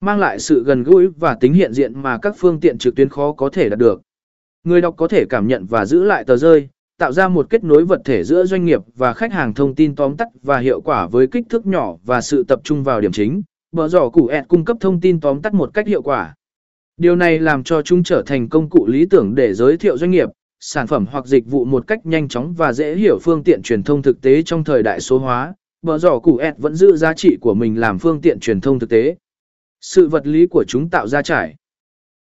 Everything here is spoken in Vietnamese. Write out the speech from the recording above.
mang lại sự gần gũi và tính hiện diện mà các phương tiện trực tuyến khó có thể đạt được. Người đọc có thể cảm nhận và giữ lại tờ rơi, tạo ra một kết nối vật thể giữa doanh nghiệp và khách hàng thông tin tóm tắt và hiệu quả với kích thước nhỏ và sự tập trung vào điểm chính. Bờ giỏ củ ẹt cung cấp thông tin tóm tắt một cách hiệu quả. Điều này làm cho chúng trở thành công cụ lý tưởng để giới thiệu doanh nghiệp, sản phẩm hoặc dịch vụ một cách nhanh chóng và dễ hiểu phương tiện truyền thông thực tế trong thời đại số hóa. Bờ giỏ củ ẹt vẫn giữ giá trị của mình làm phương tiện truyền thông thực tế. Sự vật lý của chúng tạo ra trải.